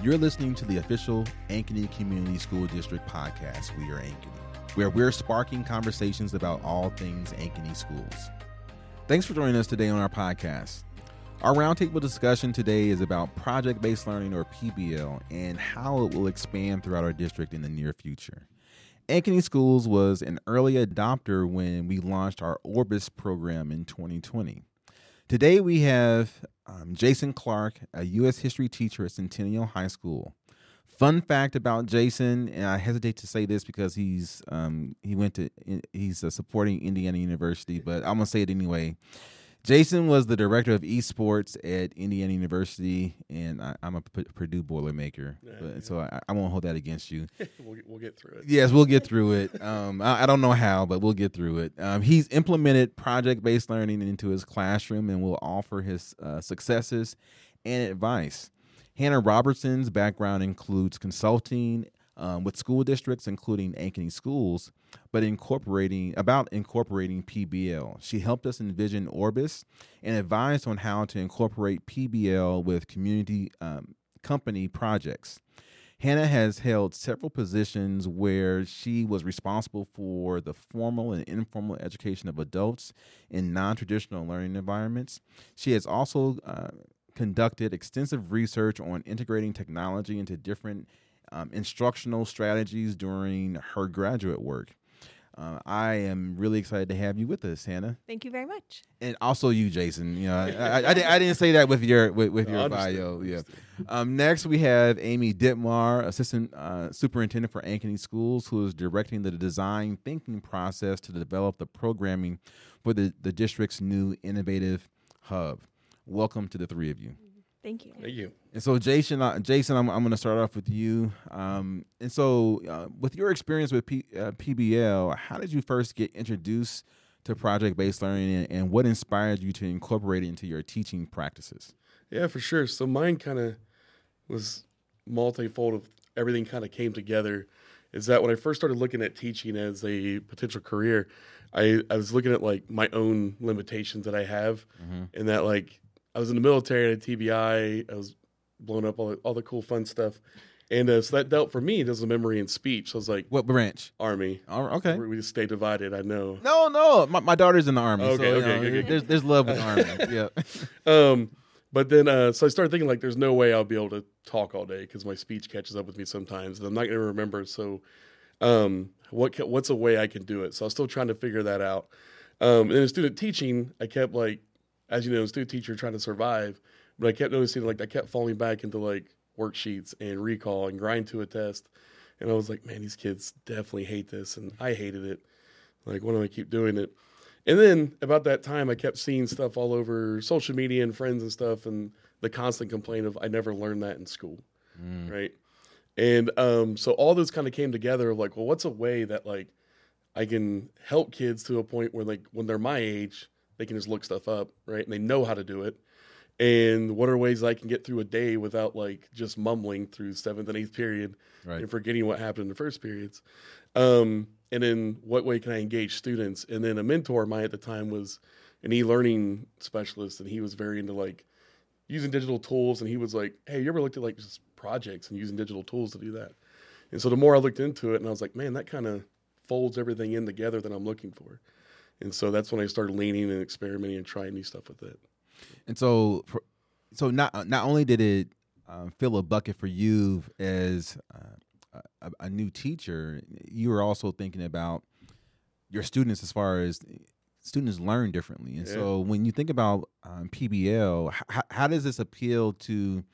You're listening to the official Ankeny Community School District podcast, We Are Ankeny, where we're sparking conversations about all things Ankeny schools. Thanks for joining us today on our podcast. Our roundtable discussion today is about project based learning or PBL and how it will expand throughout our district in the near future. Ankeny Schools was an early adopter when we launched our Orbis program in 2020. Today we have um, Jason Clark, a U.S. history teacher at Centennial High School. Fun fact about Jason, and I hesitate to say this because he's um, he went to he's uh, supporting Indiana University, but I'm gonna say it anyway. Jason was the director of esports at Indiana University, and I, am a P- Purdue Boilermaker, yeah, but, yeah. so I, I, won't hold that against you. we'll, get, we'll, get through it. Yes, we'll get through it. Um, I, I, don't know how, but we'll get through it. Um, he's implemented project-based learning into his classroom and will offer his uh, successes and advice. Hannah Robertson's background includes consulting um, with school districts, including Ankeny Schools, but incorporating about incorporating PBL. She helped us envision Orbis and advised on how to incorporate PBL with community um, company projects. Hannah has held several positions where she was responsible for the formal and informal education of adults in non traditional learning environments. She has also uh, conducted extensive research on integrating technology into different um, instructional strategies during her graduate work. Uh, I am really excited to have you with us, Hannah. Thank you very much. And also you, Jason. You know, I, I, I, I didn't say that with your with, with your bio. Yeah. Um, next, we have Amy Dittmar, assistant uh, superintendent for Ankeny Schools, who is directing the design thinking process to develop the programming for the the district's new innovative hub. Welcome to the three of you. Thank you. Thank you. And so, Jason, uh, Jason, I'm, I'm going to start off with you. Um, and so, uh, with your experience with P, uh, PBL, how did you first get introduced to project-based learning, and, and, what inspired you to incorporate it into your teaching practices? Yeah, for sure. So mine kind of was multifold. Of everything kind of came together. Is that when I first started looking at teaching as a potential career, I, I was looking at like my own limitations that I have, mm-hmm. and that like I was in the military at TBI. I was blowing up all the, all the cool fun stuff. And uh, so that dealt for me as a memory and speech. So I was like, "What branch? Army. Okay. We just stay divided. I know. No, no. My, my daughter's in the army. Okay, so, okay, know, okay, There's there's love with army. yeah. Um, but then uh, so I started thinking like, there's no way I'll be able to talk all day because my speech catches up with me sometimes, and I'm not going to remember. So, um, what can, what's a way I can do it? So I was still trying to figure that out. Um, and in student teaching, I kept like as you know, a student teacher trying to survive. But I kept noticing like I kept falling back into like worksheets and recall and grind to a test. And I was like, man, these kids definitely hate this. And I hated it. Like, why do I keep doing it? And then about that time, I kept seeing stuff all over social media and friends and stuff, and the constant complaint of I never learned that in school, mm. right? And um, so all this kind of came together of like, well, what's a way that like I can help kids to a point where like when they're my age, they can just look stuff up, right? And they know how to do it. And what are ways I can get through a day without like just mumbling through seventh and eighth period right. and forgetting what happened in the first periods? Um, and then what way can I engage students? And then a mentor of mine at the time was an e-learning specialist, and he was very into like using digital tools. And he was like, "Hey, you ever looked at like just projects and using digital tools to do that?" And so the more I looked into it, and I was like, "Man, that kind of folds everything in together that I'm looking for." and so that's when I started leaning and experimenting and trying new stuff with it. And so, for, so not not only did it um, fill a bucket for you as uh, a, a, new teacher, you were also thinking about your students as far as students learn differently. And yeah. so, when you think about um, PBL, h- how does this appeal to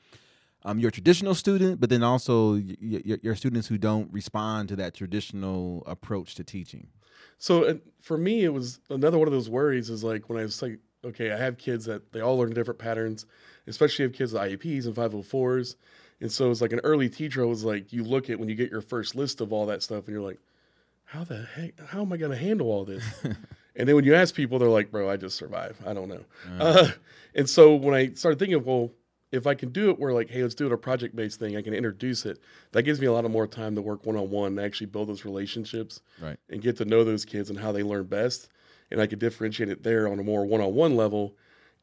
um, your traditional student, but then also y- y- your students who don't respond to that traditional approach to teaching? So for me, it was another one of those worries is like when I was like, okay, I have kids that they all learn different patterns, especially if kids with IEPs and 504s. And so it's like an early teacher was like, you look at when you get your first list of all that stuff and you're like, how the heck, how am I going to handle all this? and then when you ask people, they're like, bro, I just survive. I don't know. Uh, and so when I started thinking, well, if I can do it where like, hey, let's do it a project based thing, I can introduce it. That gives me a lot of more time to work one on one, actually build those relationships, right, and get to know those kids and how they learn best. And I could differentiate it there on a more one on one level.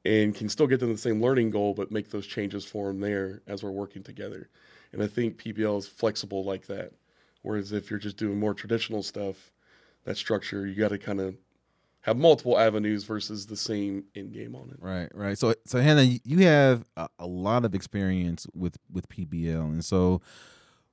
and can still get them the same learning goal, but make those changes for them there as we're working together. And I think PBL is flexible like that. Whereas if you're just doing more traditional stuff, that structure, you got to kind of have multiple avenues versus the same end game on it. Right, right. So, so Hannah, you have a, a lot of experience with with PBL, and so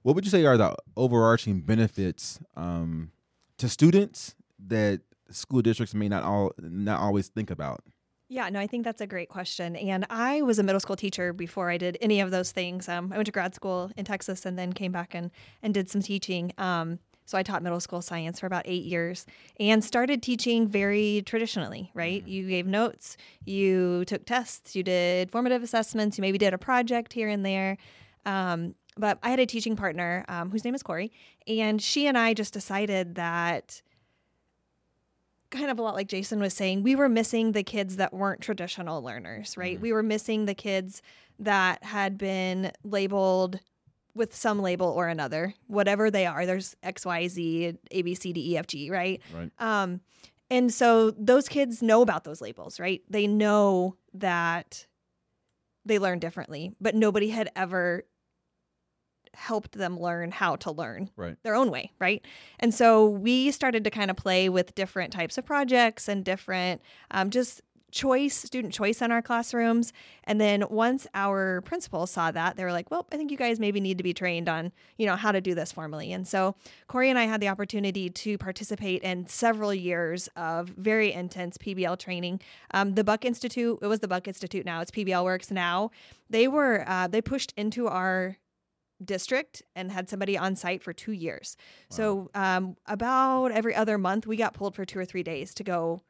what would you say are the overarching benefits um, to students that school districts may not all not always think about? Yeah, no, I think that's a great question. And I was a middle school teacher before I did any of those things. Um, I went to grad school in Texas and then came back and, and did some teaching. Um, so I taught middle school science for about eight years and started teaching very traditionally, right? Mm-hmm. You gave notes, you took tests, you did formative assessments, you maybe did a project here and there. Um, but I had a teaching partner um, whose name is Corey, and she and I just decided that kind of a lot like Jason was saying, we were missing the kids that weren't traditional learners, right? Mm-hmm. We were missing the kids that had been labeled with some label or another, whatever they are. There's X, Y, Z, A, B, C, D, E, F, G, right? Right. Um, and so those kids know about those labels, right? They know that they learn differently, but nobody had ever helped them learn how to learn right. their own way, right? And so we started to kind of play with different types of projects and different um, just choice, student choice in our classrooms. And then once our principals saw that, they were like, well, I think you guys maybe need to be trained on, you know, how to do this formally. And so Corey and I had the opportunity to participate in several years of very intense PBL training. Um, the Buck Institute, it was the Buck Institute now, it's PBL Works now. They were, uh, they pushed into our district and had somebody on site for two years. Wow. So um, about every other month, we got pulled for two or three days to go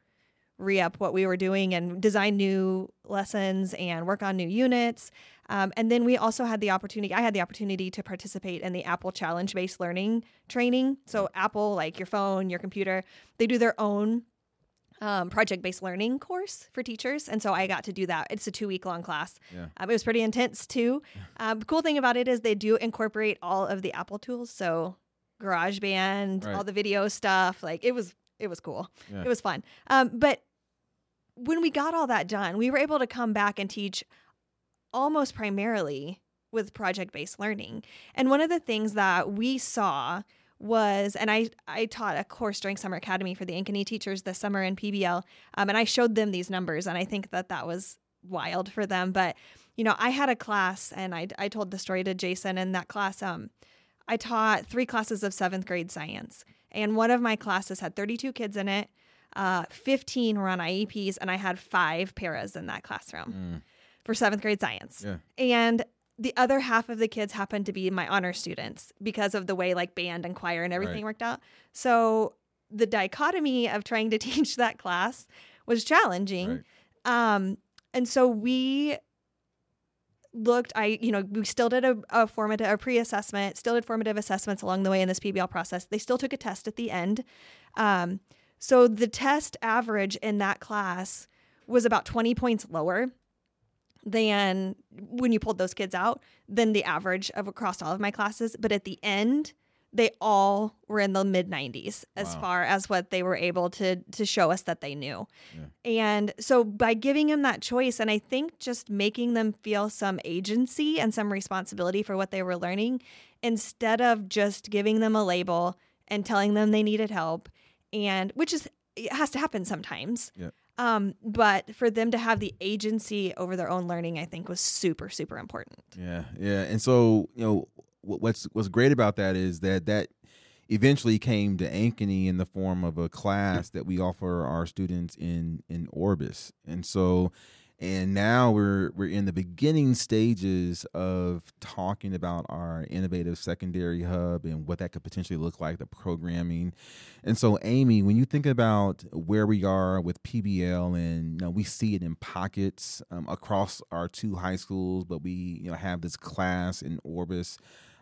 re up what we were doing and design new lessons and work on new units. Um, and then we also had the opportunity, I had the opportunity to participate in the Apple challenge based learning training. So, Apple, like your phone, your computer, they do their own um, project based learning course for teachers. And so I got to do that. It's a two week long class. Yeah. Um, it was pretty intense too. Um, the cool thing about it is they do incorporate all of the Apple tools. So GarageBand, right. all the video stuff. Like it was, it was cool. Yeah. It was fun. Um, but when we got all that done, we were able to come back and teach almost primarily with project based learning. And one of the things that we saw was, and I, I taught a course during Summer Academy for the Ankeny teachers this summer in PBL, um, and I showed them these numbers, and I think that that was wild for them. But, you know, I had a class, and I, I told the story to Jason in that class. Um, I taught three classes of seventh grade science, and one of my classes had 32 kids in it. Uh, 15 were on IEPs, and I had five paras in that classroom mm. for seventh grade science. Yeah. And the other half of the kids happened to be my honor students because of the way like band and choir and everything right. worked out. So the dichotomy of trying to teach that class was challenging. Right. Um, and so we looked i you know we still did a, a formative a pre-assessment still did formative assessments along the way in this pbl process they still took a test at the end um, so the test average in that class was about 20 points lower than when you pulled those kids out than the average of across all of my classes. But at the end, they all were in the mid 90s as wow. far as what they were able to to show us that they knew. Yeah. And so by giving them that choice and I think just making them feel some agency and some responsibility for what they were learning instead of just giving them a label and telling them they needed help and which is it has to happen sometimes. Yeah. Um, but for them to have the agency over their own learning, I think was super, super important. Yeah, yeah. And so, you know, what's what's great about that is that that eventually came to Ankeny in the form of a class that we offer our students in in Orbis. And so and now we're we're in the beginning stages of talking about our innovative secondary hub and what that could potentially look like, the programming. And so, Amy, when you think about where we are with PBL, and you know, we see it in pockets um, across our two high schools, but we you know have this class in Orbis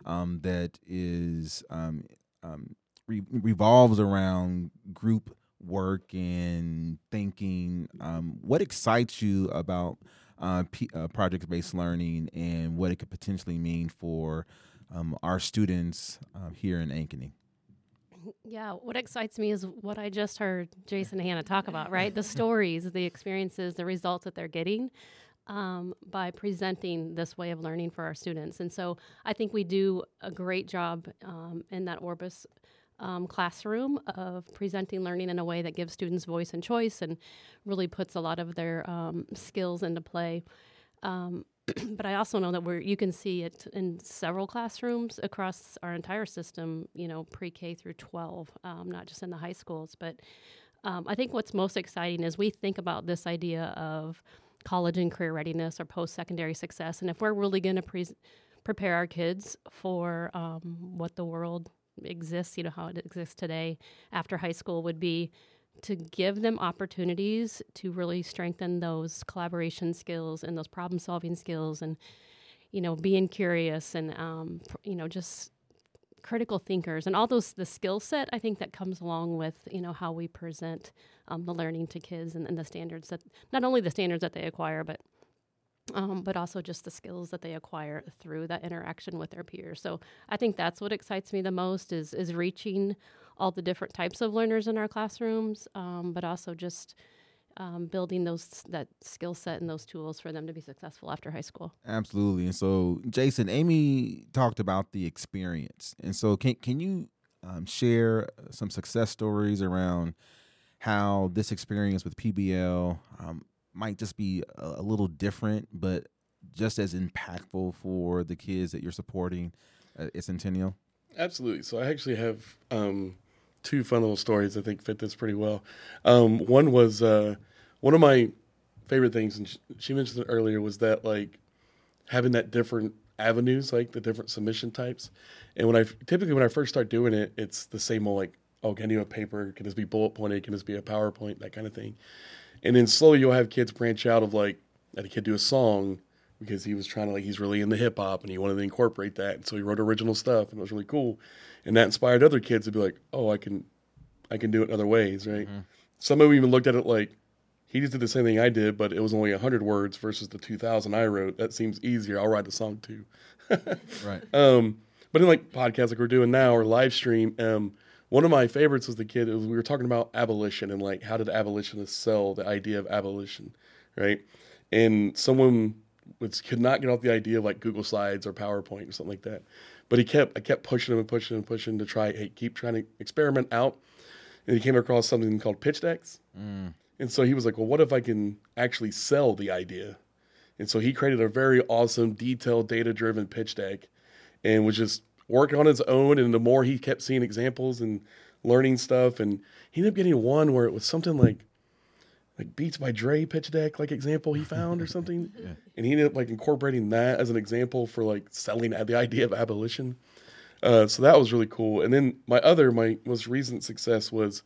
um, that is um, um re- revolves around group work and thinking. Um, what excites you about uh, P- uh, project based learning and what it could potentially mean for um, our students uh, here in Ankeny? Yeah, what excites me is what I just heard Jason and Hannah talk about, right? The stories, the experiences, the results that they're getting um, by presenting this way of learning for our students. And so I think we do a great job um, in that Orbis um, classroom of presenting learning in a way that gives students voice and choice and really puts a lot of their um, skills into play. Um, but I also know that we're you can see it in several classrooms across our entire system. You know, pre-K through 12, um, not just in the high schools. But um, I think what's most exciting is we think about this idea of college and career readiness or post-secondary success, and if we're really going to pre- prepare our kids for um, what the world exists, you know, how it exists today after high school would be to give them opportunities to really strengthen those collaboration skills and those problem solving skills and you know being curious and um, you know just critical thinkers. And all those the skill set i think that comes along with you know how we present um, the learning to kids and, and the standards that not only the standards that they acquire but um, but also just the skills that they acquire through that interaction with their peers. So I think that's what excites me the most is is reaching all the different types of learners in our classrooms, um, but also just um, building those that skill set and those tools for them to be successful after high school. Absolutely. And so, Jason, Amy talked about the experience, and so can can you um, share some success stories around how this experience with PBL um, might just be a, little different, but just as impactful for the kids that you're supporting at Centennial? Absolutely. So I actually have um, two fun little stories I think fit this pretty well. Um, one was uh, one of my favorite things, and she mentioned it earlier, was that like having that different avenues, like the different submission types. And when I typically when I first start doing it, it's the same old like, oh, can you have a paper? Can this be bullet pointed? Can this be a PowerPoint? That kind of thing. And then slowly you'll have kids branch out of like, had a kid do a song because he was trying to like he's really into hip hop and he wanted to incorporate that. And so he wrote original stuff and it was really cool. And that inspired other kids to be like, oh, I can, I can do it in other ways, right? Mm-hmm. Some of them even looked at it like he just did the same thing I did, but it was only hundred words versus the two thousand I wrote. That seems easier. I'll write the song too. right. Um, but in like podcasts like we're doing now or live stream, um, one of my favorites was the kid. Was, we were talking about abolition and like how did abolitionists sell the idea of abolition, right? And someone was, could not get off the idea of like Google Slides or PowerPoint or something like that. But he kept, I kept pushing him and pushing him and pushing to try, hey, keep trying to experiment out. And he came across something called pitch decks. Mm. And so he was like, well, what if I can actually sell the idea? And so he created a very awesome, detailed, data driven pitch deck and was just working on his own. And the more he kept seeing examples and learning stuff, and he ended up getting one where it was something like like Beats by Dre pitch deck like example he found or something, yeah. and he ended up like incorporating that as an example for like selling the idea of abolition. Uh, so that was really cool. And then my other my most recent success was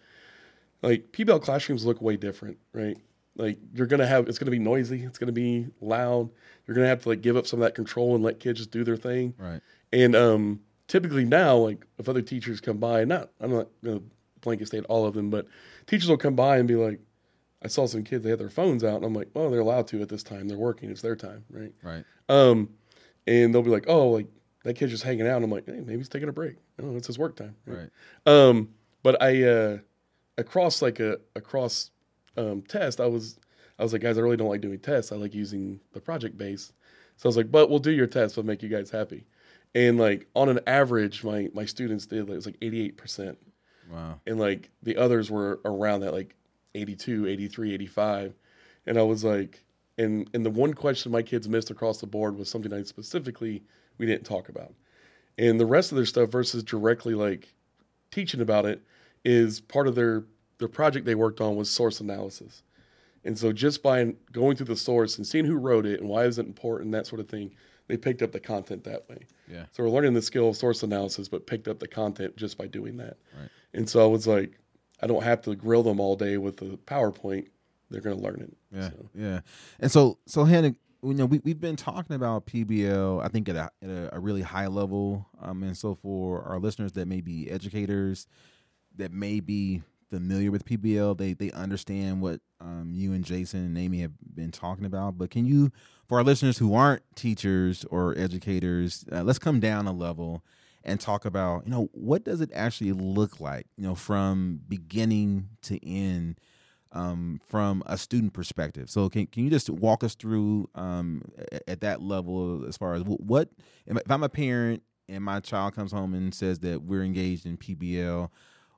like PBL classrooms look way different, right? Like you're gonna have it's gonna be noisy, it's gonna be loud. You're gonna have to like give up some of that control and let kids just do their thing. Right. And um, typically now, like if other teachers come by, not I'm not gonna blanket state all of them, but teachers will come by and be like, I saw some kids they had their phones out, and I'm like, oh, they're allowed to at this time. They're working. It's their time, right? Right. Um, and they'll be like, oh, like that kid's just hanging out. And I'm like, hey, maybe he's taking a break. Oh, it's his work time. Right. right. Um, but I uh, across like a across um, test, I was I was like, guys, I really don't like doing tests. I like using the project base. So I was like, but we'll do your test. We'll make you guys happy. And like on an average, my my students did like, it was like 88 percent. Wow. And like the others were around that like 82, 83, 85. And I was like, and and the one question my kids missed across the board was something I specifically we didn't talk about. And the rest of their stuff versus directly like teaching about it is part of their their project they worked on was source analysis. And so just by going through the source and seeing who wrote it and why is it important, that sort of thing, they picked up the content that way. Yeah. So we're learning the skill of source analysis, but picked up the content just by doing that. Right. And so I was like, I don't have to grill them all day with the PowerPoint. They're going to learn it. Yeah, so. yeah. And so, so Hannah, you know, we we've been talking about PBL. I think at a, at a, a really high level. Um, and so for our listeners that may be educators, that may be familiar with PBL, they they understand what um, you and Jason and Amy have been talking about. But can you, for our listeners who aren't teachers or educators, uh, let's come down a level and talk about you know what does it actually look like you know from beginning to end um, from a student perspective. So can can you just walk us through um, at that level as far as what if I'm a parent and my child comes home and says that we're engaged in PBL,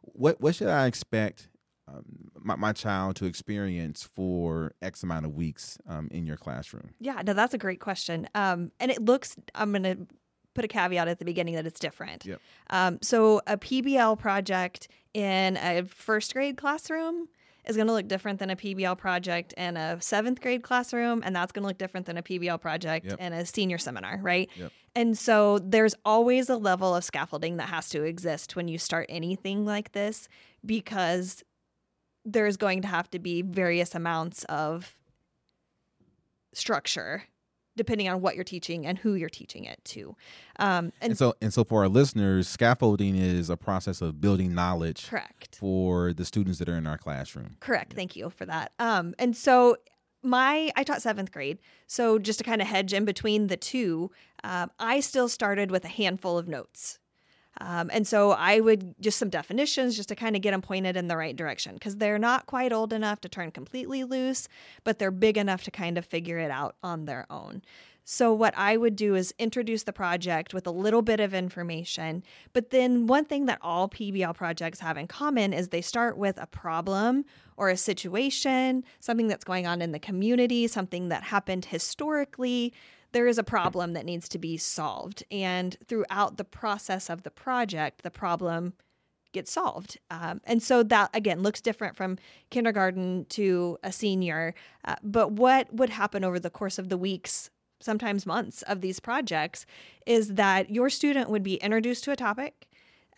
what what should I expect um, my, my child to experience for X amount of weeks um, in your classroom? Yeah, no, that's a great question. Um, and it looks, I'm going to put a caveat at the beginning that it's different. Yep. Um, so a PBL project in a first grade classroom is going to look different than a PBL project in a seventh grade classroom, and that's going to look different than a PBL project Yep. in a senior seminar, right? Yep. And so there's always a level of scaffolding that has to exist when you start anything like this because there's going to have to be various amounts of structure depending on what you're teaching and who you're teaching it to. Um, and, And so and so for our listeners, scaffolding is a process of building knowledge correct. for the students that are in our classroom. Correct. Thank you for that. Um, and so my I taught seventh grade, so just to kind of hedge in between the two, um, I still started with a handful of notes. Um, and so I would just some definitions just to kind of get them pointed in the right direction because they're not quite old enough to turn completely loose, but they're big enough to kind of figure it out on their own. So, what I would do is introduce the project with a little bit of information. But then, one thing that all PBL projects have in common is they start with a problem or a situation, something that's going on in the community, something that happened historically. There is a problem that needs to be solved. And throughout the process of the project, the problem gets solved. Um, and so that, again, looks different from kindergarten to a senior. Uh, but what would happen over the course of the weeks sometimes months of these projects is that your student would be introduced to a topic.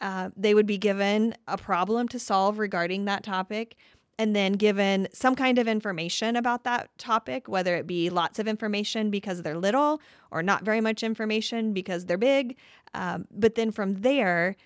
Uh, they would be given a problem to solve regarding that topic and then given some kind of information about that topic, whether it be lots of information because they're little or not very much information because they're big. Um, but then from there,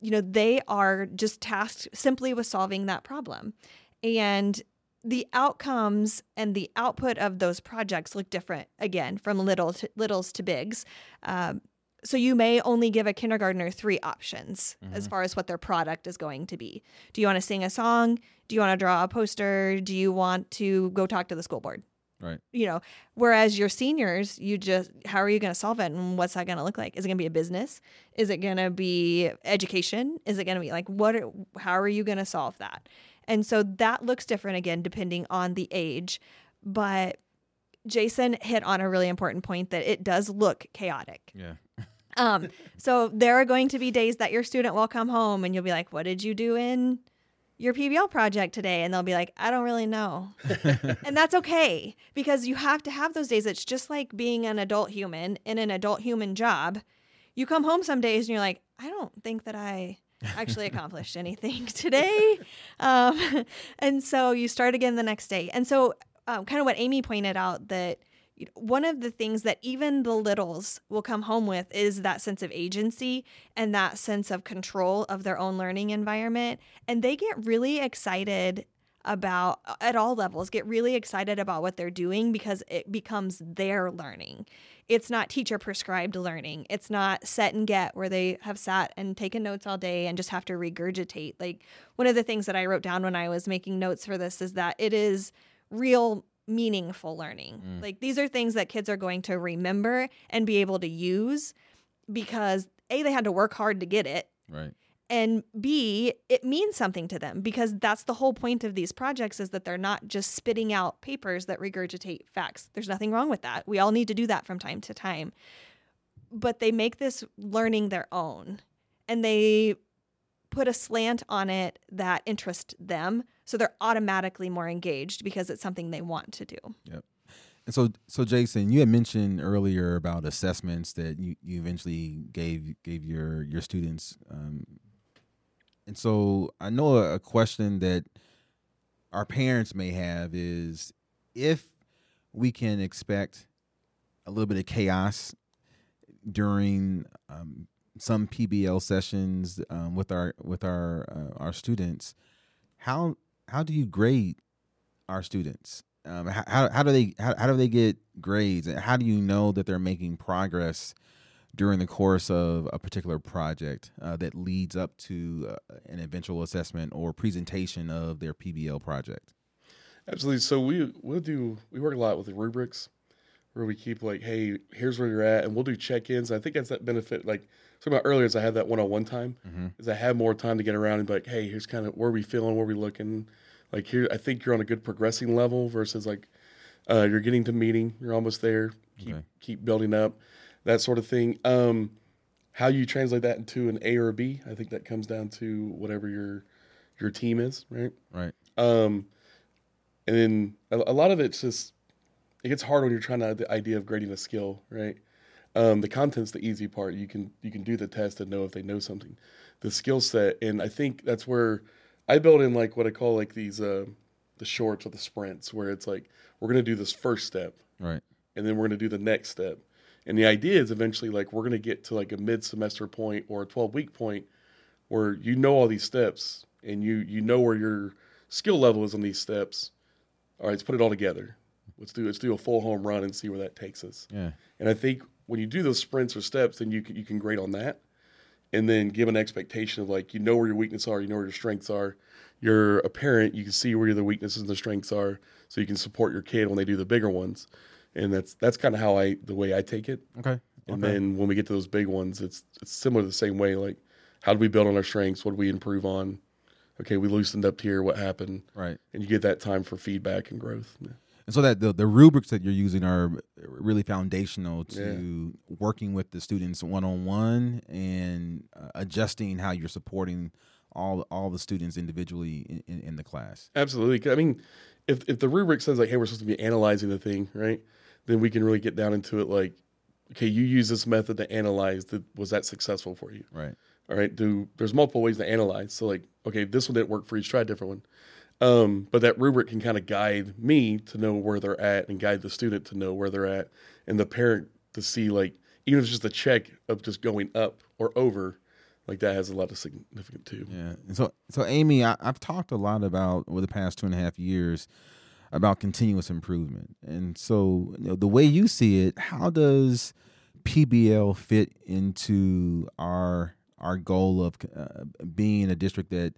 you know, they are just tasked simply with solving that problem. And the outcomes and the output of those projects look different again from little to, littles to bigs. Um, so you may only give a kindergartner three options as mm-hmm. far as what their product is going to be. Do you want to sing a song? Do you want to draw a poster? Do you want to go talk to the school board? Right. You know, whereas your seniors, you just how are you going to solve it and what's that going to look like? Is it going to be a business? Is it going to be education? Is it going to be like what are, how are you going to solve that? And so that looks different again depending on the age, but Jason hit on a really important point that it does look chaotic. Yeah. Um, so there are going to be days that your student will come home and you'll be like, "What did you do in your PBL project today?" And they'll be like, "I don't really know," and that's okay because you have to have those days. It's just like being an adult human in an adult human job. You come home some days and you're like, "I don't think that I." actually accomplished anything today um, and so you start again the next day and so um, kind of what amy pointed out that one of the things that even the littles will come home with is that sense of agency and that sense of control of their own learning environment. And they get really excited about, at all levels, get really excited about what they're doing because it becomes their learning. It's not teacher prescribed learning. It's not set and get where they have sat and taken notes all day and just have to regurgitate. Like one of the things that I wrote down when I was making notes for this is that it is real meaningful learning. Mm. Like these are things that kids are going to remember and be able to use because A, they had to work hard to get it. Right. And B, it means something to them because that's the whole point of these projects is that they're not just spitting out papers that regurgitate facts. There's nothing wrong with that. We all need to do that from time to time. But they make this learning their own and they put a slant on it that interests them. So they're automatically more engaged because it's something they want to do. Yep. And so, so Jason, you had mentioned earlier about assessments that you, you eventually gave gave your your students, um, and so I know a, question that our parents may have is if we can expect a little bit of chaos during um, some PBL sessions um, with our with our uh, our students, how how do you grade our students? Um, how, how do they how, how do they get grades? And how do you know that they're making progress during the course of a particular project uh, that leads up to uh, an eventual assessment or presentation of their PBL project? Absolutely. So we we'll do we work a lot with the rubrics where we keep like, hey, here's where you're at, and we'll do check-ins. I think that's that benefit. Like talking about earlier, is I have that one-on-one time. Mm-hmm. Is I have more time to get around and be like, hey, here's kind of where we feeling, where we looking. Like here, I think you're on a good progressing level versus like uh, you're getting to meeting, you're almost there. Keep Okay. keep building up, that sort of thing. Um, how you translate that into an A or a B, I think that comes down to whatever your your team is, right? Right. Um, and then a, a lot of it's just it gets hard when you're trying to the idea of grading a skill, right? Um, the content's the easy part. You can you can do the test and know if they know something. The skill set, and I think that's where I build in like what I call like these uh, the shorts or the sprints, where it's like we're gonna do this first step, Right. and then we're going to do the next step. And the idea is eventually like we're going to get to like a mid semester point or a 12 week point where you know all these steps and you you know where your skill level is on these steps. All right, let's put it all together. Let's do let's do a full home run and see where that takes us. Yeah. And I think when you do those sprints or steps, then you can, you can grade on that, and then give an expectation of like you know where your weaknesses are, you know where your strengths are. You're a parent, you can see where the weaknesses and the strengths are, so you can support your kid when they do the bigger ones. And that's that's kind of how I the way I take it. Okay. And Okay. then when we get to those big ones, it's it's similar the same way. Like, how do we build on our strengths? What do we improve on? Okay, we loosened up here. What happened? Right. And you get that time for feedback and growth. Yeah. And so that the, the rubrics that you're using are really foundational to working with the students one on one and uh, adjusting how you're supporting all all the students individually in, in, in the class. absolutely I mean, if if the rubric says like, "Hey, we're supposed to be analyzing the thing," right? Then we can really get down into it. Like, okay, you use this method to analyze. Was that successful for you? Right. All right. Do there's multiple ways to analyze. So like, okay, this one didn't work for you. Try a different one. Um, but that rubric can kind of guide me to know where they're at and guide the student to know where they're at and the parent to see like even if it's just a check of just going up or over, like that has a lot of significance too. Yeah. And so so Amy, I, I've talked a lot about over the past two and a half years about continuous improvement. And so you know, the way you see it, how does PBL fit into our our goal of uh, being a district that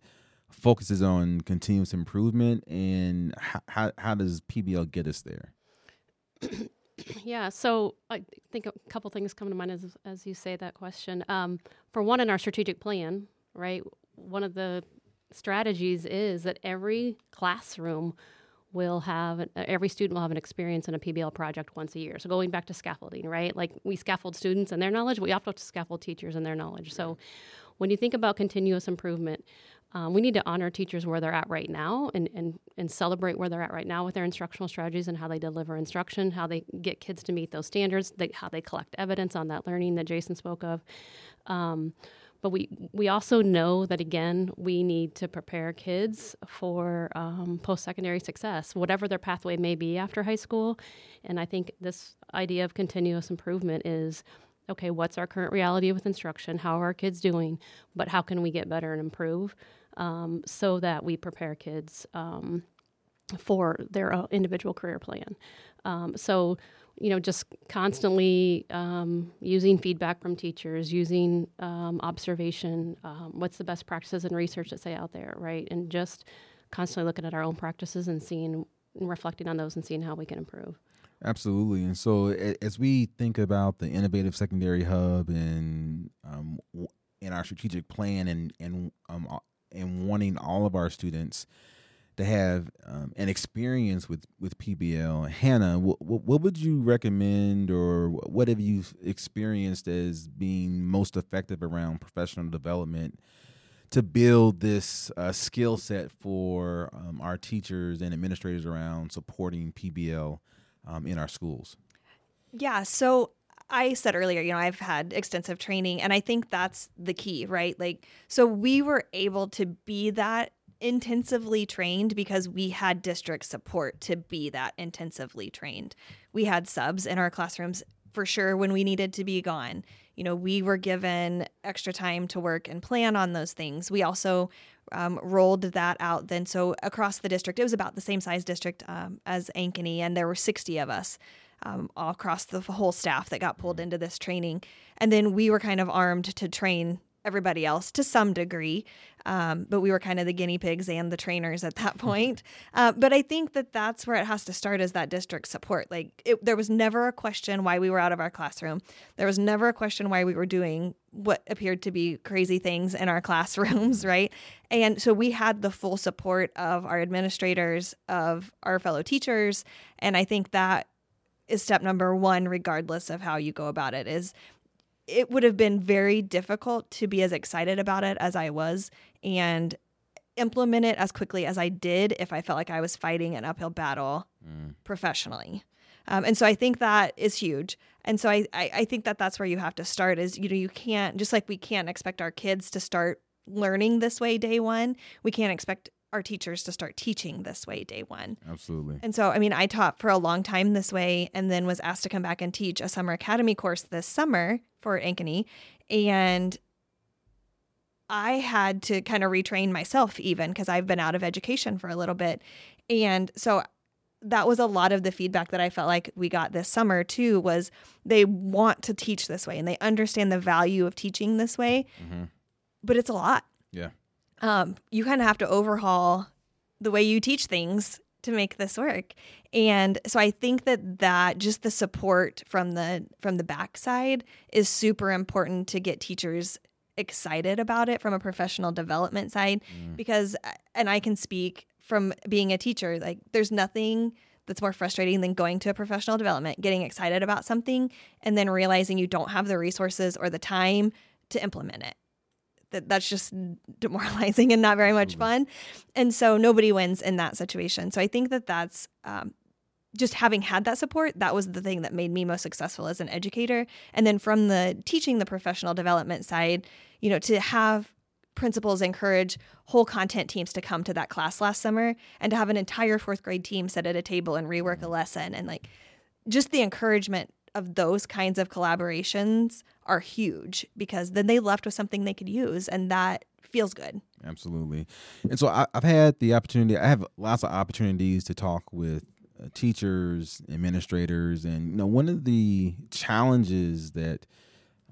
focuses on continuous improvement and how, how, how does PBL get us there? Yeah, so I think a couple things come to mind as as you say that question. Um, for one, in our strategic plan, right, one of the strategies is that every classroom will have every student will have an experience in a PBL project once a year. So going back to scaffolding, right? Like we scaffold students and their knowledge, we also have to scaffold teachers and their knowledge. So when you think about continuous improvement, um, we need to honor teachers where they're at right now and, and, and celebrate where they're at right now with their instructional strategies and how they deliver instruction, how they get kids to meet those standards, they, how they collect evidence on that learning that Jason spoke of. Um, but we, we also know that, again, we need to prepare kids for um, post secondary success, whatever their pathway may be after high school. And I think this idea of continuous improvement is okay, what's our current reality with instruction? How are our kids doing? But how can we get better and improve um, so that we prepare kids um, for their uh, individual career plan? Um, so, you know, just constantly um, using feedback from teachers, using um, observation, um, what's the best practices and research that say out there, right? And just constantly looking at our own practices and seeing and reflecting on those and seeing how we can improve. Absolutely. And so as we think about the innovative secondary hub and um, in our strategic plan and and um, and wanting all of our students to have um, an experience with with PBL, Hannah, what, what would you recommend or what have you experienced as being most effective around professional development to build this uh, skill set for um, our teachers and administrators around supporting PBL um, in our schools? Yeah. So I said earlier, you know, I've had extensive training, and I think that's the key, right? Like, so we were able to be that intensively trained because we had district support to be that intensively trained. We had subs in our classrooms for sure when we needed to be gone. You know, we were given extra time to work and plan on those things. We also um, rolled that out then. So across the district, it was about the same size district um, as Ankeny, and there were 60 of us. um, all across the whole staff that got pulled into this training. And then we were kind of armed to train everybody else to some degree. Um, but we were kind of the guinea pigs and the trainers at that point. Uh, but I think that that's where it has to start is that district support. Like it, there was never a question why we were out of our classroom. There was never a question why we were doing what appeared to be crazy things in our classrooms, right? And so we had the full support of our administrators, of our fellow teachers, and I think that is step number 1 regardless of how you go about it is it would have been very difficult to be as excited about it as I was and implement it as quickly as I did if I felt like I was fighting an uphill battle mm. professionally. Um, and so I think that is huge. And so I, I, I think that that's where you have to start is, you know, you can't, just like we can't expect our kids to start learning this way day one, we can't expect our teachers to start teaching this way day one. Absolutely. And so, I mean, I taught for a long time this way and then was asked to come back and teach a summer academy course this summer for Ankeny. And I had to kind of retrain myself even because I've been out of education for a little bit. And so that was a lot of the feedback that I felt like we got this summer too was they want to teach this way and they understand the value of teaching this way. Mm-hmm. But it's a lot. Yeah. Um, you kind of have to overhaul the way you teach things to make this work. And so I think that that just the support from the from the backside is super important to get teachers excited about it from a professional development side mm. because and I can speak from being a teacher like there's nothing that's more frustrating than going to a professional development, getting excited about something and then realizing you don't have the resources or the time to implement it that that's just demoralizing and not very much fun. And so nobody wins in that situation. So I think that that's um, just having had that support, that was the thing that made me most successful as an educator. And then from the teaching the professional development side, you know, to have principals encourage whole content teams to come to that class last summer and to have an entire fourth grade team sit at a table and rework a lesson and like just the encouragement of those kinds of collaborations are huge because then they left with something they could use and that feels good. Absolutely. And so I, have had the opportunity, I have lots of opportunities to talk with uh, teachers, administrators, and you know, one of the challenges that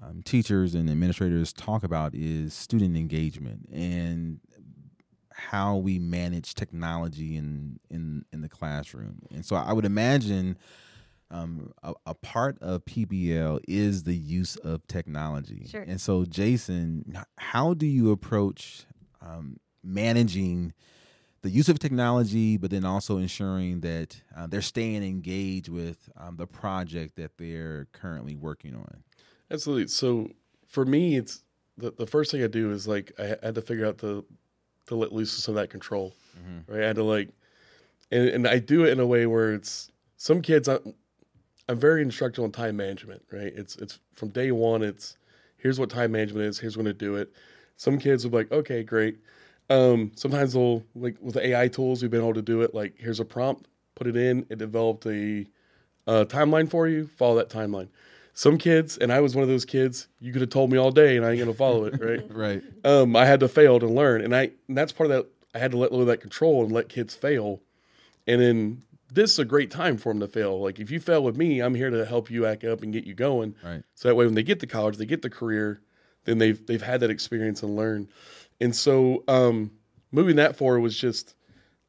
um, teachers and administrators talk about is student engagement and how we manage technology in in in the classroom. And so I would imagine um, a, a, part of PBL is the use of technology. Sure. And so, Jason, how do you approach um, managing the use of technology, but then also ensuring that uh, they're staying engaged with um, the project that they're currently working on? Absolutely. So, for me, it's the, the first thing I do is like I had to figure out the to let loose some of that control. Mm-hmm. Right. I had to like, and, and I do it in a way where it's some kids. I'm very instructional in time management, right? It's it's from day one. It's here's what time management is. Here's when to do it. Some kids will be like, okay, great. Um, sometimes they'll like with the AI tools, we've been able to do it. Like here's a prompt, put it in. It developed a, a timeline for you. Follow that timeline. Some kids, and I was one of those kids. You could have told me all day, and I ain't gonna follow it, right? right. Um, I had to fail to learn, and I and that's part of that. I had to let go of that control and let kids fail, and then this is a great time for them to fail. Like if you fail with me, I'm here to help you act up and get you going. Right. So that way, when they get to college, they get the career, then they've they've had that experience and learn. And so, um, moving that forward was just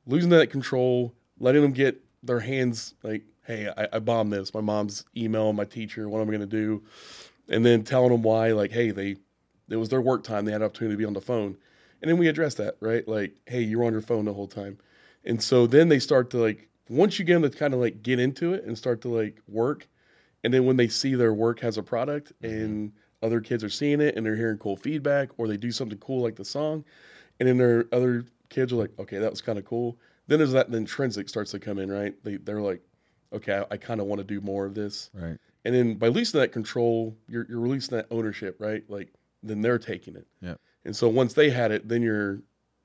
losing that control, letting them get their hands like, hey, I, I bombed this. My mom's email, my teacher, what am I going to do? And then telling them why, like, hey, they it was their work time. They had an opportunity to be on the phone, and then we address that, right? Like, hey, you're on your phone the whole time. And so then they start to like once you get them to kind of like get into it and start to like work, and then when they see their work has a product mm-hmm. and other kids are seeing it and they're hearing cool feedback or they do something cool like the song, and then their other kids are like, okay, that was kind of cool. Then there's that the intrinsic starts to come in, right? They they're like, okay, I, I kind of want to do more of this, right? And then by releasing that control, you're you're releasing that ownership, right? Like then they're taking it. Yeah. And so once they had it, then you're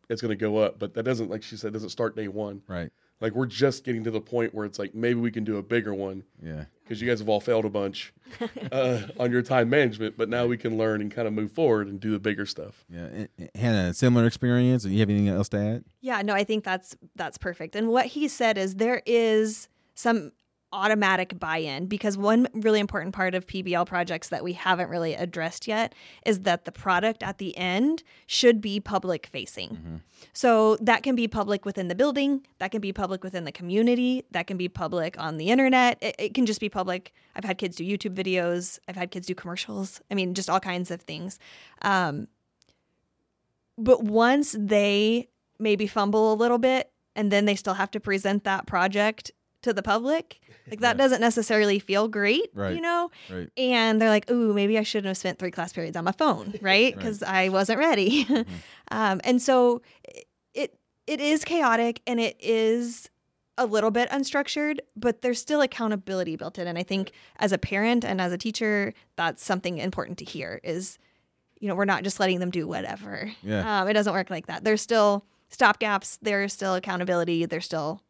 it's going to go up. But that doesn't, like she said, doesn't start day one. Right. Like we're just getting to the point where it's like maybe we can do a bigger one. Yeah. Because you guys have all failed a bunch uh, on your time management, but now we can learn and kind of move forward and do the bigger stuff. Yeah, Hannah, similar experience. Do you have anything else to add? Yeah, no, I think that's that's perfect. And what he said is there is some automatic buy-in because one really important part of PBL projects that we haven't really addressed yet is that the product at the end should be public facing. Mm-hmm. So that can be public within the building, that can be public within the community, that can be public on the internet. It, it can just be public. I've had kids do YouTube videos, I've had kids do commercials. I mean, just all kinds of things. Um, but once they maybe fumble a little bit and then they still have to present that project to the public. Like that yeah. doesn't necessarily feel great, right. you know? Right. And they're like, ooh, maybe I shouldn't have spent three class periods on my phone, right? Because right. I wasn't ready. mm-hmm. um, and so it it is chaotic and it is a little bit unstructured, but there's still accountability built in. And I think as a parent and as a teacher, that's something important to hear is, you know, we're not just letting them do whatever. Yeah. Um, it doesn't work like that. There's still stop gaps, there's still accountability, there's still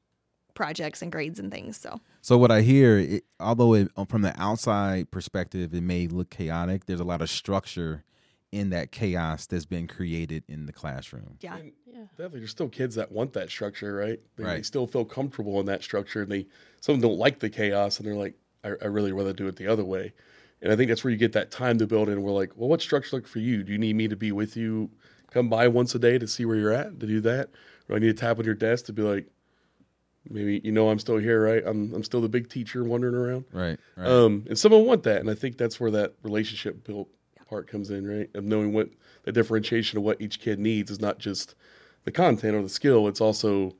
projects and grades and things. So, so what I hear, it, although it, uh, from the outside perspective, it may look chaotic. There's a lot of structure in that chaos that's been created in the classroom. Yeah, and yeah. Definitely, there's still kids that want that structure, right? They, right. they still feel comfortable in that structure, and they some don't like the chaos, and they're like, I, I really rather do it the other way. And I think that's where you get that time to build in. We're like, well, what structure look for you? Do you need me to be with you, come by once a day to see where you're at, to do that? Or I need to tap on your desk to be like, maybe you know I'm still here, right? I'm I'm still the big teacher wandering around, right? right. Um, and someone want that, and I think that's where that relationship built part comes in, right? Of knowing what the differentiation of what each kid needs is not just the content or the skill; it's also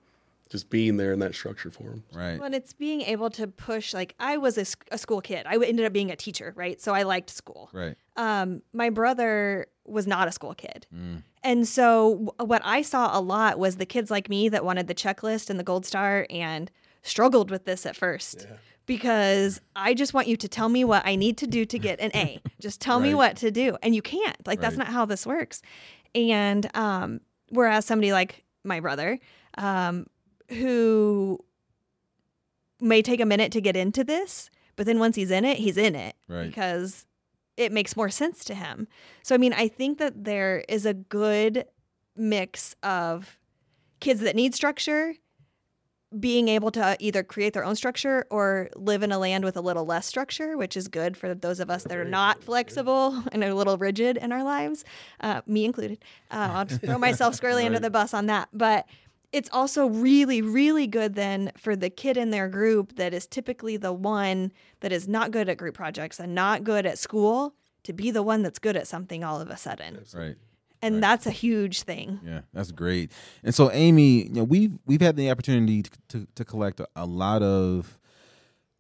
just being there in that structure for them. Right. Well, and it's being able to push. Like I was a, a, school kid. I ended up being a teacher, right? So I liked school. Right. Um, my brother was not a school kid, mm. and so what I saw a lot was the kids like me that wanted the checklist and the gold star and struggled with this at first. Yeah. Because I just want you to tell me what I need to do to get an A. just tell right. me what to do. And you can't. Like, right. that's not how this works. And um, whereas somebody like my brother, um, who may take a minute to get into this, but then once he's in it, he's in it right. because it makes more sense to him. So, I mean, I think that there is a good mix of kids that need structure being able to either create their own structure or live in a land with a little less structure, which is good for those of us that are not flexible and are a little rigid in our lives, uh, me included. Uh, I'll just throw myself squarely right. under the bus on that. But it's also really, really good then for the kid in their group that is typically the one that is not good at group projects and not good at school to be the one that's good at something all of a sudden. Right. And right. that's a huge thing. Yeah, that's great. And so, Amy, you know, we've we've had the opportunity to to, to collect a, a, lot of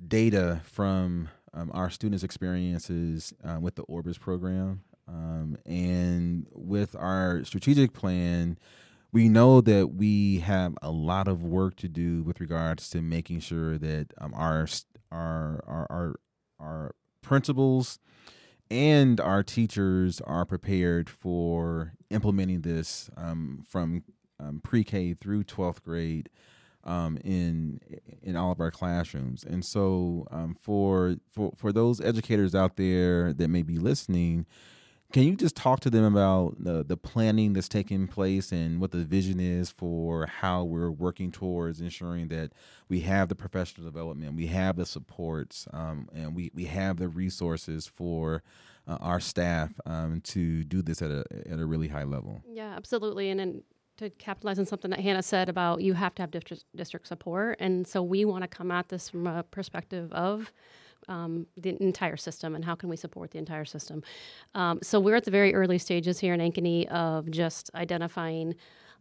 data from um, our students' experiences uh, with the Orbis program, um, and with our strategic plan we know that we have a lot of work to do with regards to making sure that um, our, our our our our principals and our teachers are prepared for implementing this um, from um, pre-K through 12th grade um, in in all of our classrooms. And so, um, for for for those educators out there that may be listening, can you just talk to them about the, the planning that's taking place and what the vision is for how we're working towards ensuring that we have the professional development, we have the supports, um, and we, we have the resources for uh, our staff um, to do this at a at a really high level? Yeah, absolutely. And then to capitalize on something that Hannah said about you have to have district, district support, and so we want to come at this from a perspective of um, the entire system and how can we support the entire system. Um, so we're at the very early stages here in Ankeny of just identifying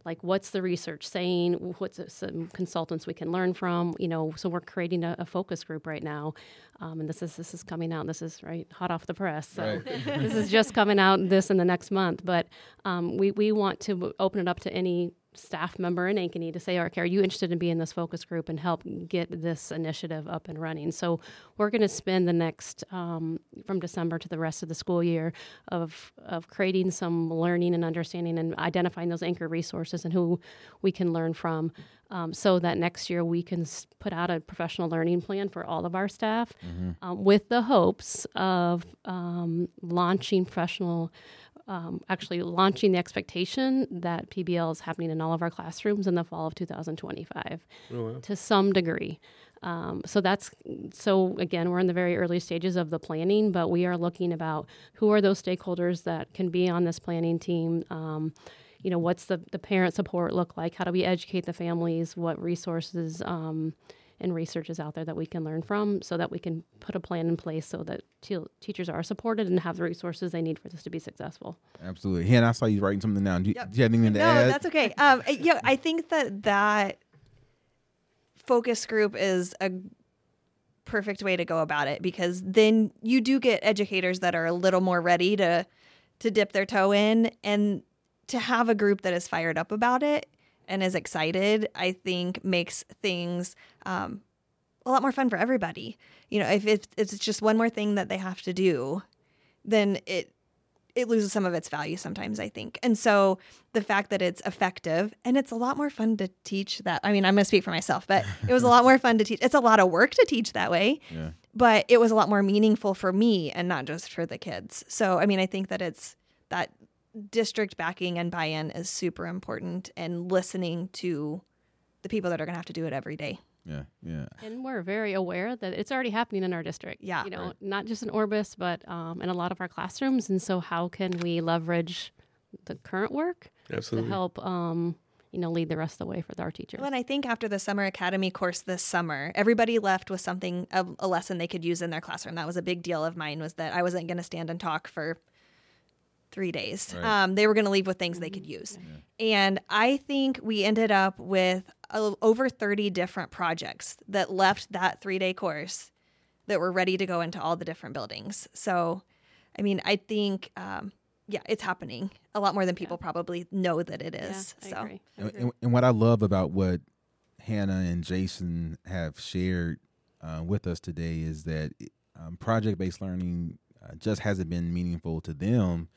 like what's the research saying? What's some consultants we can learn from? You know so we're creating a, a focus group right now. Um, and this is this is coming out. This is right hot off the press. So right. this is just coming out this in the next month. But um, we, we want to open it up to any staff member in Ankeny to say, okay, are you interested in being in this focus group and help get this initiative up and running? So we're going to spend the next, um, from December to the rest of the school year, of, of creating some learning and understanding and identifying those anchor resources and who we can learn from um, so that next year we can put out a professional learning plan for all of our staff mm-hmm. um, with the hopes of um, launching professional um, actually launching the expectation that PBL is happening in all of our classrooms in the fall of 2025 oh, wow. to some degree. Um, so that's so again, we're in the very early stages of the planning, but we are looking about who are those stakeholders that can be on this planning team. Um, you know, what's the, the parent support look like? How do we educate the families? What resources um, and research is out there that we can learn from so that we can put a plan in place so that te- teachers are supported and have the resources they need for this to be successful. Absolutely. Hannah, I saw you writing something down. Do, Yep. do you have anything to no, add? that's okay. Um, yeah, I think that that focus group is a perfect way to go about it because then you do get educators that are a little more ready to to dip their toe in and to have a group that is fired up about it and is excited i think makes things um, a lot more fun for everybody. You know if it's, it's just one more thing that they have to do then it it loses some of its value sometimes i think. And so the fact that it's effective and it's a lot more fun to teach that i mean i'm going to speak for myself but it was a lot more fun to teach it's a lot of work to teach that way Yeah. but it was a lot more meaningful for me and not just for the kids. So i mean i think that it's that district backing and buy-in is super important and listening to the people that are going to have to do it every day Yeah. Yeah. And we're very aware that it's already happening in our district. Yeah. You know, Right. not just in Orbis, but um, in a lot of our classrooms. And so, how can we leverage the current work Absolutely. to help, um, you know, lead the rest of the way for our teachers? Well, and I think after the summer academy course this summer, everybody left with something a, a lesson they could use in their classroom. That was a big deal of mine was that I wasn't going to stand and talk for three days. Right. Um, they were going to leave with things they could use, and I think we ended up with a, over thirty different projects that left that three day course that were ready to go into all the different buildings. So, I mean, I think. Um, yeah, it's happening a lot more than people probably know that it is. yeah. I so, agree. And, and, and what I love about what Hannah and Jason have shared uh, with us today is that um, project based learning uh, just hasn't been meaningful to them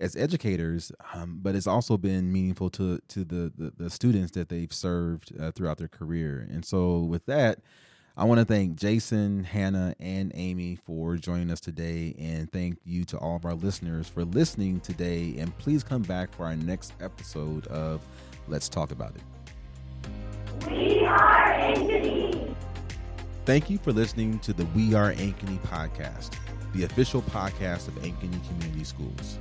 as educators, um, but it's also been meaningful to to the the, the students that they've served uh, throughout their career. And so, with that, I want to thank Jason, Hannah, and Amy for joining us today, and thank you to all of our listeners for listening today. And please come back for our next episode of Let's Talk About It. We are Ankeny. Thank you for listening to the We Are Ankeny podcast, the official podcast of Ankeny Community Schools.